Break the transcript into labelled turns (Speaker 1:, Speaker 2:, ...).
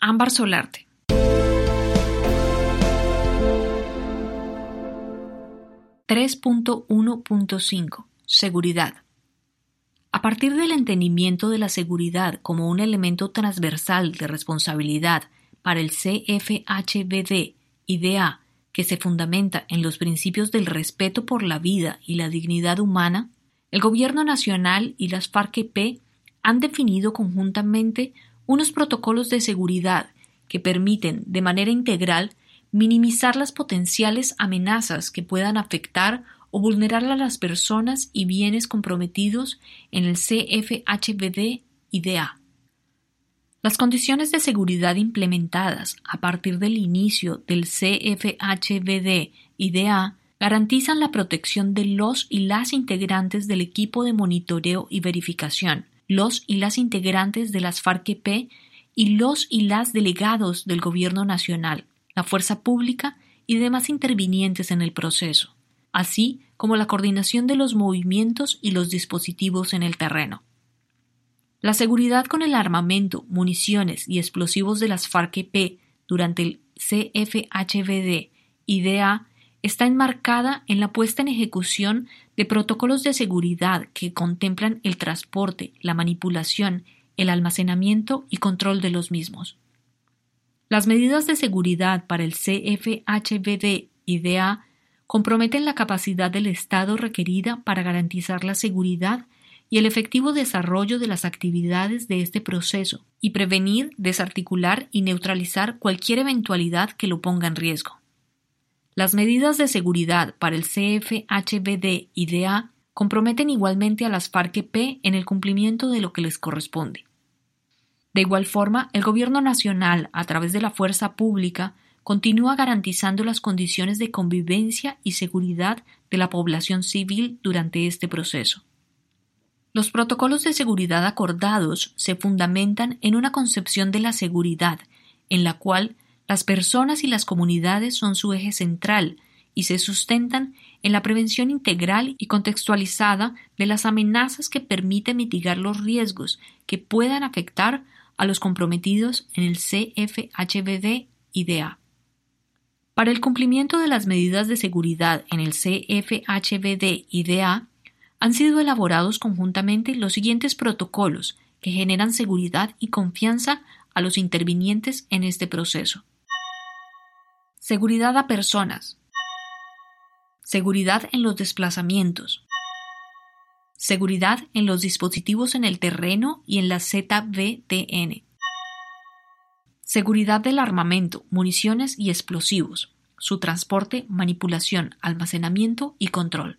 Speaker 1: Ámbar Solarte. (3.1.5) Seguridad. A partir del entendimiento de la seguridad como un elemento transversal de responsabilidad para el CFHBD y DA que se fundamenta en los principios del respeto por la vida y la dignidad humana, el Gobierno Nacional y las FARC-EP han definido conjuntamente unos protocolos de seguridad que permiten de manera integral minimizar las potenciales amenazas que puedan afectar o vulnerar a las personas y bienes comprometidos en el CFHBD y DA. Las condiciones de seguridad implementadas a partir del inicio del CFHBD y DA garantizan la protección de los y las integrantes del equipo de monitoreo y verificación, los y las integrantes de las FARC-EP y los y las delegados del Gobierno Nacional, la Fuerza Pública y demás intervinientes en el proceso, así como la coordinación de los movimientos y los dispositivos en el terreno. La seguridad con el armamento, municiones y explosivos de las FARC-EP durante el CFHBD y DA está enmarcada en la puesta en ejecución de protocolos de seguridad que contemplan el transporte, la manipulación, el almacenamiento y control de los mismos. Las medidas de seguridad para el CFHBD y DA comprometen la capacidad del Estado requerida para garantizar la seguridad y el efectivo desarrollo de las actividades de este proceso y prevenir, desarticular y neutralizar cualquier eventualidad que lo ponga en riesgo. Las medidas de seguridad para el CFHBD y DA comprometen igualmente a las FARC-EP en el cumplimiento de lo que les corresponde. De igual forma, el Gobierno Nacional, a través de la fuerza pública, continúa garantizando las condiciones de convivencia y seguridad de la población civil durante este proceso. Los protocolos de seguridad acordados se fundamentan en una concepción de la seguridad, en la cual las personas y las comunidades son su eje central y se sustentan en la prevención integral y contextualizada de las amenazas que permite mitigar los riesgos que puedan afectar a los comprometidos en el CFHBD y DA. Para el cumplimiento de las medidas de seguridad en el CFHBD y DA, han sido elaborados conjuntamente los siguientes protocolos que generan seguridad y confianza a los intervinientes en este proceso. Seguridad a personas. Seguridad en los desplazamientos. Seguridad en los dispositivos en el terreno y en la ZBTN. Seguridad del armamento, municiones y explosivos, su transporte, manipulación, almacenamiento y control.